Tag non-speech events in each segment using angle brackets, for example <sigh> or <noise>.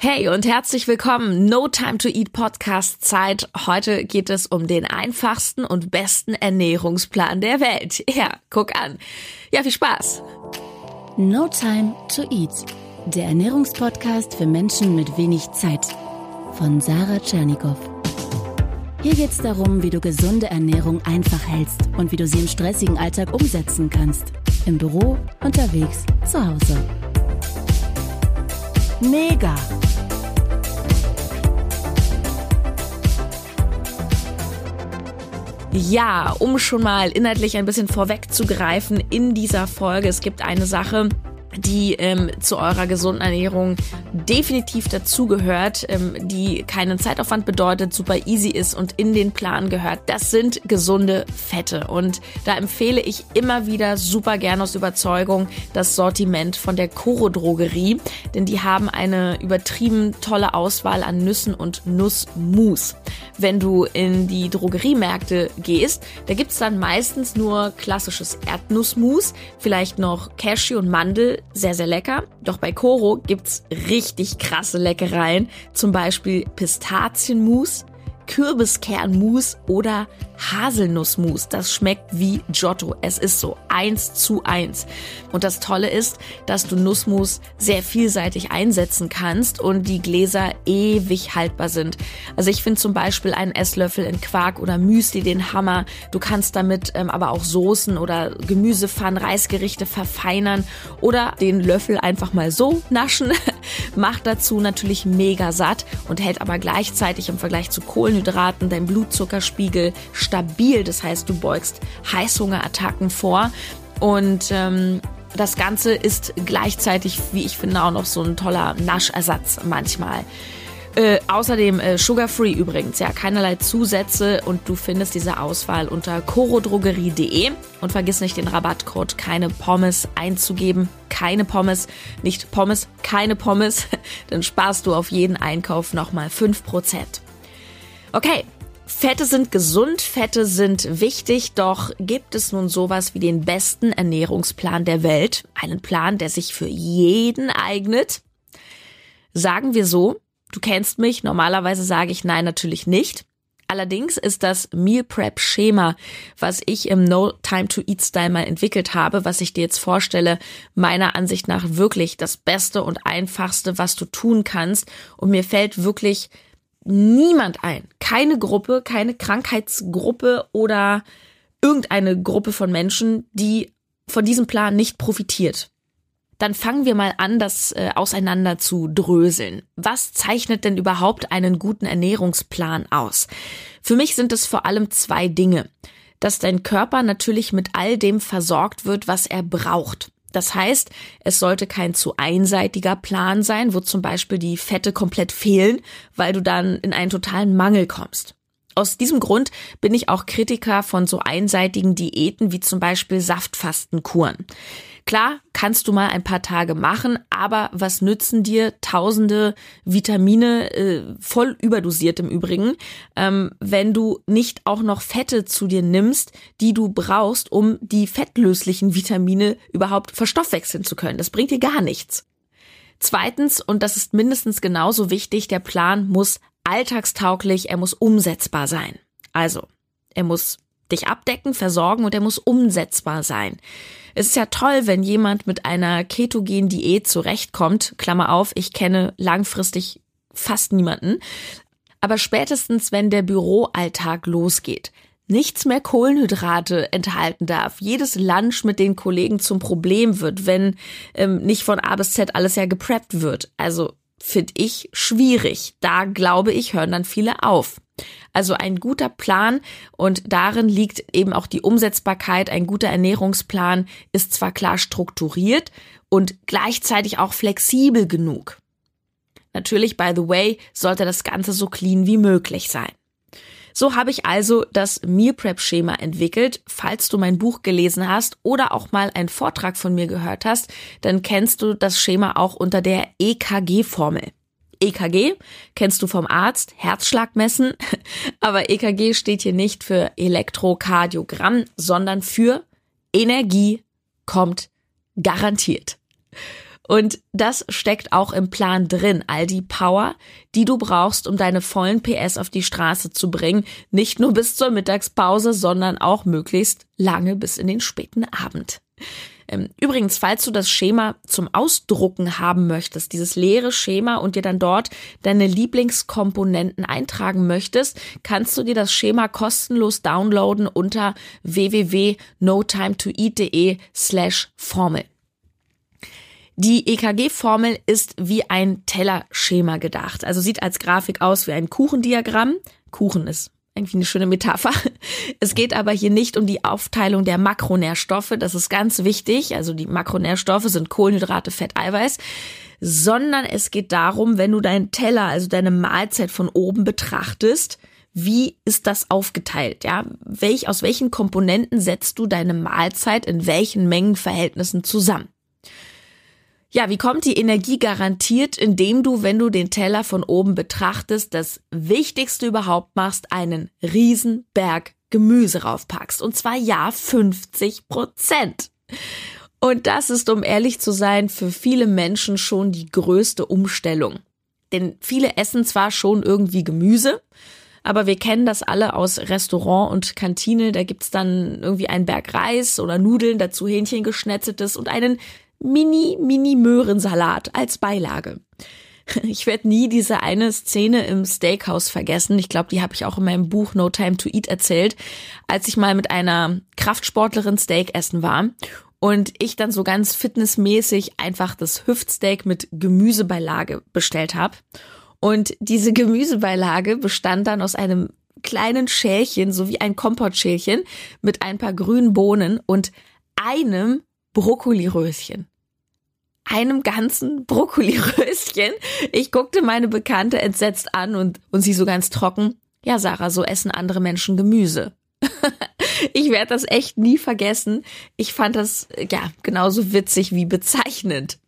Hey und herzlich willkommen. No Time to Eat Podcast Zeit. Heute geht es um den einfachsten und besten Ernährungsplan der Welt. <laughs> Ja, guck an. Ja, viel Spaß. No Time to Eat. Der Ernährungspodcast für Menschen mit wenig Zeit. Von Sarah Tschernikow. Hier geht es darum, wie du gesunde Ernährung einfach hältst und wie du sie im stressigen Alltag umsetzen kannst. Im Büro, unterwegs, zu Hause. Mega! Ja, um schon mal inhaltlich ein bisschen vorwegzugreifen in dieser Folge. Es gibt eine Sache, die ähm, zu eurer gesunden Ernährung definitiv dazugehört, ähm, die keinen Zeitaufwand bedeutet, super easy ist und in den Plan gehört. Das sind gesunde Fette. Und da empfehle ich immer wieder super gern aus Überzeugung das Sortiment von der Coro Drogerie, denn die haben eine übertrieben tolle Auswahl an Nüssen und Nussmus. Wenn du in die Drogeriemärkte gehst, da gibt's dann meistens nur klassisches Erdnussmus, vielleicht noch Cashew und Mandel, sehr, sehr lecker. Doch bei Coro gibt's richtig krasse Leckereien, zum Beispiel Pistazienmus, Kürbiskernmus oder Haselnussmus. Das schmeckt wie Giotto. Es ist so eins zu eins. Und das Tolle ist, dass du Nussmus sehr vielseitig einsetzen kannst und die Gläser ewig haltbar sind. Also ich finde zum Beispiel einen Esslöffel in Quark oder Müsli den Hammer. Du kannst damit ähm, aber auch Soßen oder Gemüsepfannen, Reisgerichte verfeinern oder den Löffel einfach mal so naschen. <laughs> Macht dazu natürlich mega satt und hält aber gleichzeitig im Vergleich zu Kohlenhydraten dein Blutzuckerspiegel stabil. Das heißt, du beugst Heißhungerattacken vor und ähm, das Ganze ist gleichzeitig, wie ich finde, auch noch so ein toller Naschersatz manchmal. Äh, außerdem äh, sugar-free übrigens, ja, keinerlei Zusätze und du findest diese Auswahl unter corodrogerie.de und vergiss nicht den Rabattcode keine Pommes einzugeben. Keine Pommes, nicht Pommes, keine Pommes, <laughs> dann sparst du auf jeden Einkauf nochmal 5%. Okay, Fette sind gesund, Fette sind wichtig, doch gibt es nun sowas wie den besten Ernährungsplan der Welt? Einen Plan, der sich für jeden eignet? Sagen wir so, du kennst mich, normalerweise sage ich nein, natürlich nicht. Allerdings ist das Meal Prep Schema, was ich im No Time to Eat Style mal entwickelt habe, was ich dir jetzt vorstelle, meiner Ansicht nach wirklich das Beste und einfachste, was du tun kannst. Und mir fällt wirklich niemand ein. Keine Gruppe, keine Krankheitsgruppe oder irgendeine Gruppe von Menschen, die von diesem Plan nicht profitiert. Dann fangen wir mal an, das äh, auseinander zu dröseln. Was zeichnet denn überhaupt einen guten Ernährungsplan aus? Für mich sind es vor allem zwei Dinge. Dass dein Körper natürlich mit all dem versorgt wird, was er braucht. Das heißt, es sollte kein zu einseitiger Plan sein, wo zum Beispiel die Fette komplett fehlen, weil du dann in einen totalen Mangel kommst. Aus diesem Grund bin ich auch Kritiker von so einseitigen Diäten wie zum Beispiel Saftfastenkuren. Klar, kannst du mal ein paar Tage machen, aber was nützen dir tausende Vitamine, äh, voll überdosiert im Übrigen, ähm, wenn du nicht auch noch Fette zu dir nimmst, die du brauchst, um die fettlöslichen Vitamine überhaupt verstoffwechseln zu können. Das bringt dir gar nichts. Zweitens, und das ist mindestens genauso wichtig, der Plan muss alltagstauglich, er muss umsetzbar sein. Also, er muss dich abdecken, versorgen und er muss umsetzbar sein. Es ist ja toll, wenn jemand mit einer ketogenen Diät zurechtkommt. Klammer auf, ich kenne langfristig fast niemanden. Aber spätestens, wenn der Büroalltag losgeht, nichts mehr Kohlenhydrate enthalten darf, jedes Lunch mit den Kollegen zum Problem wird, wenn ähm, nicht von A bis Z alles ja gepreppt wird. Also finde ich schwierig. Da glaube ich, hören dann viele auf. Also ein guter Plan und darin liegt eben auch die Umsetzbarkeit. Ein guter Ernährungsplan ist zwar klar strukturiert und gleichzeitig auch flexibel genug. Natürlich, by the way, sollte das Ganze so clean wie möglich sein. So habe ich also das Meal Prep Schema entwickelt. Falls du mein Buch gelesen hast oder auch mal einen Vortrag von mir gehört hast, dann kennst du das Schema auch unter der EKG Formel. EKG kennst du vom Arzt, Herzschlag messen, <laughs> aber EKG steht hier nicht für Elektrokardiogramm, sondern für Energie kommt garantiert. Und das steckt auch im Plan drin. All die Power, die du brauchst, um deine vollen PS auf die Straße zu bringen. Nicht nur bis zur Mittagspause, sondern auch möglichst lange bis in den späten Abend. Ähm, übrigens, falls du das Schema zum Ausdrucken haben möchtest, dieses leere Schema und dir dann dort deine Lieblingskomponenten eintragen möchtest, kannst du dir das Schema kostenlos downloaden unter www.notimetoeat.de slash Formel. Die EKG-Formel ist wie ein Tellerschema gedacht. Also sieht als Grafik aus wie ein Kuchendiagramm. Kuchen ist irgendwie eine schöne Metapher. <laughs> Es geht aber hier nicht um die Aufteilung der Makronährstoffe, das ist ganz wichtig. Also die Makronährstoffe sind Kohlenhydrate, Fett, Eiweiß, sondern es geht darum, wenn du deinen Teller, also deine Mahlzeit von oben betrachtest, wie ist das aufgeteilt? Ja, welch, aus welchen Komponenten setzt du deine Mahlzeit in welchen Mengenverhältnissen zusammen? Ja, wie kommt die Energie garantiert, indem du, wenn du den Teller von oben betrachtest, das Wichtigste überhaupt machst, einen Riesenberg Gemüse raufpackst. Und zwar ja 50 Prozent. Und das ist, um ehrlich zu sein, für viele Menschen schon die größte Umstellung. Denn viele essen zwar schon irgendwie Gemüse, aber wir kennen das alle aus Restaurant und Kantine. Da gibt's dann irgendwie einen Berg Reis oder Nudeln, dazu Hähnchen geschnetzeltes und einen Mini-Mini-Möhrensalat als Beilage. <laughs> Ich werde nie diese eine Szene im Steakhouse vergessen. Ich glaube, die habe ich auch in meinem Buch No Time to Eat erzählt, als ich mal mit einer Kraftsportlerin Steak essen war und ich dann so ganz fitnessmäßig einfach das Hüftsteak mit Gemüsebeilage bestellt habe. Und diese <laughs> Gemüsebeilage bestand dann aus einem kleinen Schälchen, so wie ein Kompottschälchen mit ein paar grünen Bohnen und einem Brokkoliröschen. Einem ganzen Brokkoliröschen. Ich guckte meine Bekannte entsetzt an und, und sie so ganz trocken. Ja, Sarah, so essen andere Menschen Gemüse. <laughs> ich werde das echt nie vergessen. Ich fand das, ja, genauso witzig wie bezeichnend.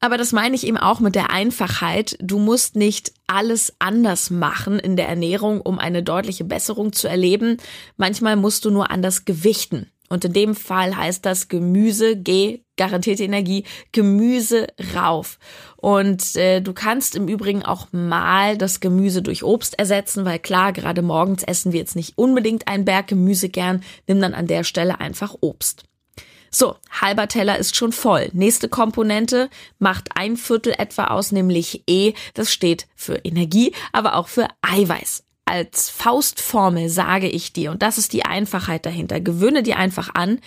Aber das meine ich eben auch mit der Einfachheit. Du musst nicht alles anders machen in der Ernährung, um eine deutliche Besserung zu erleben. Manchmal musst du nur anders gewichten. Und in dem Fall heißt das Gemüse, G, garantierte Energie, Gemüse rauf. Und äh, du kannst im Übrigen auch mal das Gemüse durch Obst ersetzen, weil klar, gerade morgens essen wir jetzt nicht unbedingt einen Berg Gemüse gern, nimm dann an der Stelle einfach Obst. So, halber Teller ist schon voll. Nächste Komponente macht ein Viertel etwa aus, nämlich E. Das steht für Energie, aber auch für Eiweiß als Faustformel sage ich dir, und das ist die Einfachheit dahinter, gewöhne dir einfach an,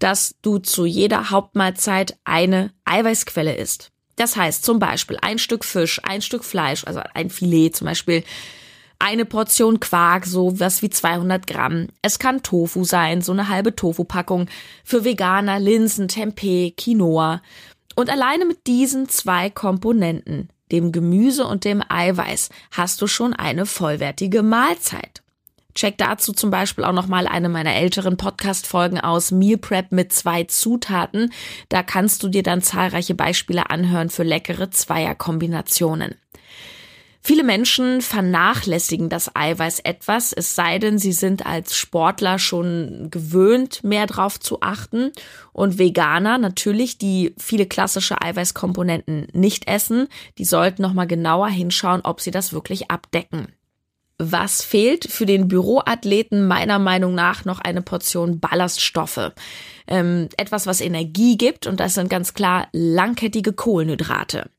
dass du zu jeder Hauptmahlzeit eine Eiweißquelle isst. Das heißt zum Beispiel ein Stück Fisch, ein Stück Fleisch, also ein Filet zum Beispiel, eine Portion Quark, so was wie 200 Gramm. Es kann Tofu sein, so eine halbe Tofu-Packung. Für Veganer Linsen, Tempeh, Quinoa. Und alleine mit diesen zwei Komponenten dem Gemüse und dem Eiweiß hast du schon eine vollwertige Mahlzeit. Check dazu zum Beispiel auch nochmal eine meiner älteren Podcast-Folgen aus Meal Prep mit zwei Zutaten. Da kannst du dir dann zahlreiche Beispiele anhören für leckere Zweierkombinationen. Viele Menschen vernachlässigen das Eiweiß etwas, es sei denn, sie sind als Sportler schon gewöhnt, mehr drauf zu achten. Und Veganer natürlich, die viele klassische Eiweißkomponenten nicht essen, die sollten nochmal genauer hinschauen, ob sie das wirklich abdecken. Was fehlt für den Büroathleten meiner Meinung nach noch eine Portion Ballaststoffe? Ähm, etwas, was Energie gibt und das sind ganz klar langkettige Kohlenhydrate.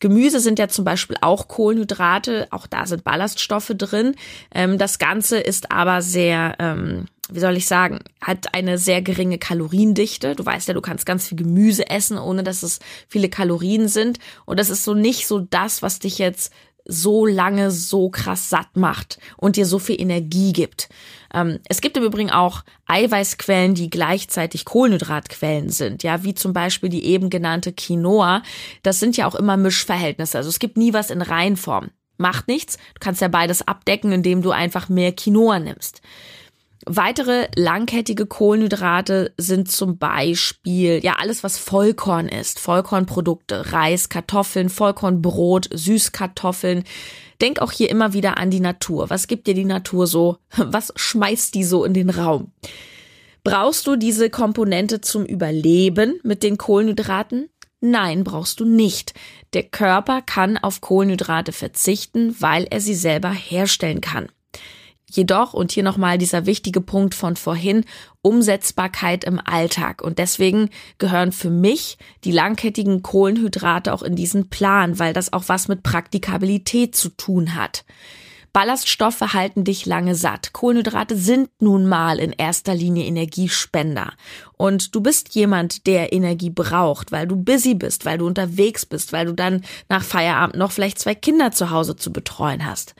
Gemüse sind ja zum Beispiel auch Kohlenhydrate, auch da sind Ballaststoffe drin. Ähm, das Ganze ist aber sehr, ähm, wie soll ich sagen, hat eine sehr geringe Kaloriendichte. Du weißt ja, du kannst ganz viel Gemüse essen, ohne dass es viele Kalorien sind. Und das ist so nicht so das, was dich jetzt so lange so krass satt macht und dir so viel Energie gibt. Ähm, es gibt im Übrigen auch Eiweißquellen, die gleichzeitig Kohlenhydratquellen sind, ja, wie zum Beispiel die eben genannte Quinoa. Das sind ja auch immer Mischverhältnisse. Also es gibt nie was in Reihenform. Macht nichts. Du kannst ja beides abdecken, indem du einfach mehr Quinoa nimmst. Weitere langkettige Kohlenhydrate sind zum Beispiel, ja, alles was Vollkorn ist. Vollkornprodukte, Reis, Kartoffeln, Vollkornbrot, Süßkartoffeln. Denk auch hier immer wieder an die Natur. Was gibt dir die Natur so? <laughs> Was schmeißt die so in den Raum? Brauchst du diese Komponente zum Überleben mit den Kohlenhydraten? Nein, brauchst du nicht. Der Körper kann auf Kohlenhydrate verzichten, weil er sie selber herstellen kann. Jedoch, und hier nochmal dieser wichtige Punkt von vorhin, Umsetzbarkeit im Alltag. Und deswegen gehören für mich die langkettigen Kohlenhydrate auch in diesen Plan, weil das auch was mit Praktikabilität zu tun hat. Ballaststoffe halten dich lange satt. Kohlenhydrate sind nun mal in erster Linie Energiespender. Und du bist jemand, der Energie braucht, weil du busy bist, weil du unterwegs bist, weil du dann nach Feierabend noch vielleicht zwei Kinder zu Hause zu betreuen hast.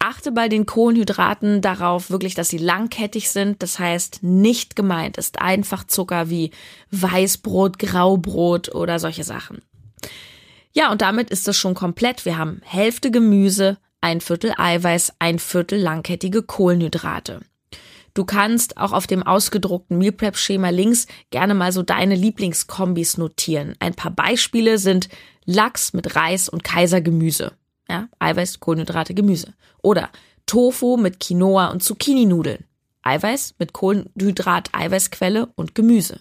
Achte bei den Kohlenhydraten darauf wirklich, dass sie langkettig sind. Das heißt, nicht gemeint ist einfach Zucker wie Weißbrot, Graubrot oder solche Sachen. Ja, und damit ist es schon komplett. Wir haben Hälfte Gemüse, ein Viertel Eiweiß, ein Viertel langkettige Kohlenhydrate. Du kannst auch auf dem ausgedruckten Meal Prep Schema links gerne mal so deine Lieblingskombis notieren. Ein paar Beispiele sind Lachs mit Reis und Kaisergemüse. Ja, Eiweiß, Kohlenhydrate, Gemüse. Oder Tofu mit Quinoa und Zucchini-Nudeln. Eiweiß mit Kohlenhydrat, Eiweißquelle und Gemüse.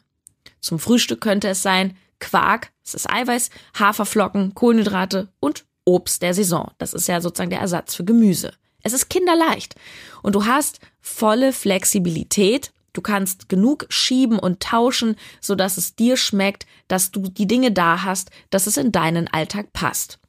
Zum Frühstück könnte es sein Quark, das ist Eiweiß, Haferflocken, Kohlenhydrate und Obst der Saison. Das ist ja sozusagen der Ersatz für Gemüse. Es ist kinderleicht und du hast volle Flexibilität. Du kannst genug schieben und tauschen, so dass es dir schmeckt, dass du die Dinge da hast, dass es in deinen Alltag passt.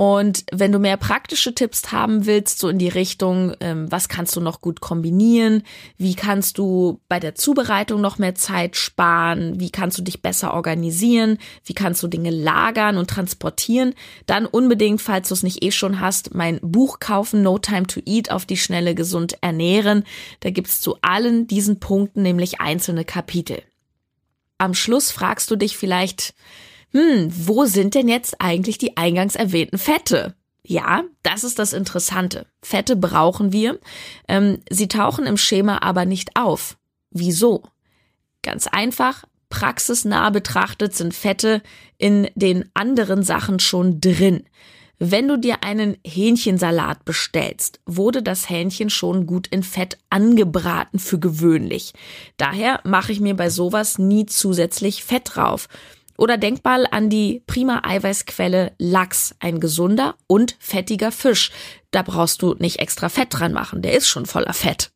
Und wenn du mehr praktische Tipps haben willst, so in die Richtung, ähm, was kannst du noch gut kombinieren, wie kannst du bei der Zubereitung noch mehr Zeit sparen, wie kannst du dich besser organisieren, wie kannst du Dinge lagern und transportieren, dann unbedingt, falls du es nicht eh schon hast, mein Buch kaufen, No Time to Eat, auf die Schnelle gesund ernähren. Da gibt's zu allen diesen Punkten nämlich einzelne Kapitel. Am Schluss fragst du dich vielleicht, hm, wo sind denn jetzt eigentlich die eingangs erwähnten Fette? Ja, das ist das Interessante. Fette brauchen wir. Ähm, sie tauchen im Schema aber nicht auf. Wieso? Ganz einfach, praxisnah betrachtet sind Fette in den anderen Sachen schon drin. Wenn du dir einen Hähnchensalat bestellst, wurde das Hähnchen schon gut in Fett angebraten für gewöhnlich. Daher mache ich mir bei sowas nie zusätzlich Fett drauf. Oder denk mal an die prima Eiweißquelle Lachs, ein gesunder und fettiger Fisch. Da brauchst du nicht extra Fett dran machen, der ist schon voller Fett.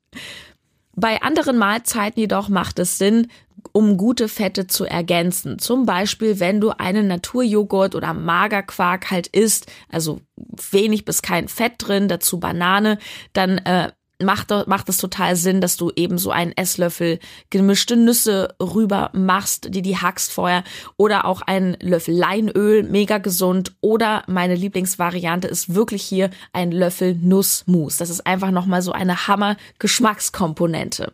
Bei anderen Mahlzeiten jedoch macht es Sinn, um gute Fette zu ergänzen. Zum Beispiel, wenn du einen Naturjoghurt oder Magerquark halt isst, also wenig bis kein Fett drin, dazu Banane, dann äh, macht, macht es total Sinn, dass du eben so einen Esslöffel gemischte Nüsse rüber machst, die die hackst vorher oder auch einen Löffel Leinöl, mega gesund oder meine Lieblingsvariante ist wirklich hier ein Löffel Nussmus. Das ist einfach nochmal so eine Hammer Geschmackskomponente.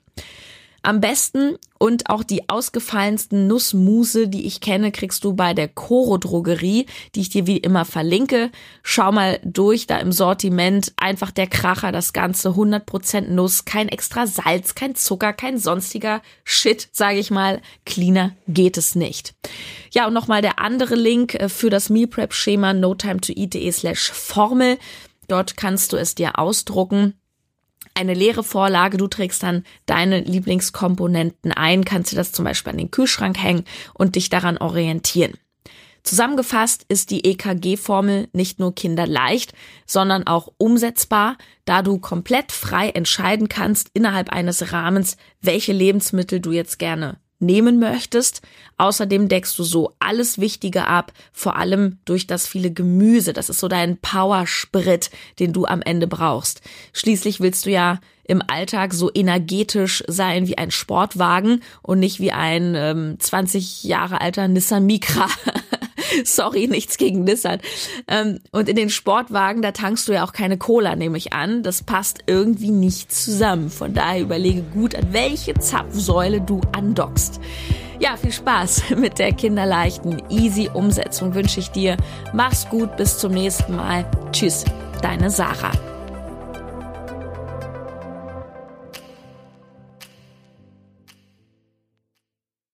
Am besten und auch die ausgefallensten Nussmuse, die ich kenne, kriegst du bei der Coro Drogerie, die ich dir wie immer verlinke. Schau mal durch, da im Sortiment einfach der Kracher, das Ganze 100% Nuss, kein extra Salz, kein Zucker, kein sonstiger Shit, sage ich mal. Cleaner geht es nicht. Ja, und nochmal der andere Link äh, für das Meal Prep Schema no time to slash Formel. Dort kannst du es dir ausdrucken eine leere Vorlage. Du trägst dann deine Lieblingskomponenten ein, kannst dir das zum Beispiel an den Kühlschrank hängen und dich daran orientieren. Zusammengefasst ist die EKG-Formel nicht nur kinderleicht, sondern auch umsetzbar, da du komplett frei entscheiden kannst innerhalb eines Rahmens, welche Lebensmittel du jetzt gerne nehmen möchtest. Außerdem deckst du so alles Wichtige ab, vor allem durch das viele Gemüse. Das ist so dein Powersprit, den du am Ende brauchst. Schließlich willst du ja im Alltag so energetisch sein wie ein Sportwagen und nicht wie ein ähm, 20 Jahre alter Nissan Micra. <laughs> <laughs> Sorry, nichts gegen Nissan. Ähm, und in den Sportwagen, da tankst du ja auch keine Cola, nehme ich an. Das passt irgendwie nicht zusammen. Von daher überlege gut, an welche Zapfsäule du andockst. Ja, viel Spaß <laughs> mit der kinderleichten, easy Umsetzung wünsche ich dir. Mach's gut, bis zum nächsten Mal. Tschüss, deine Sarah.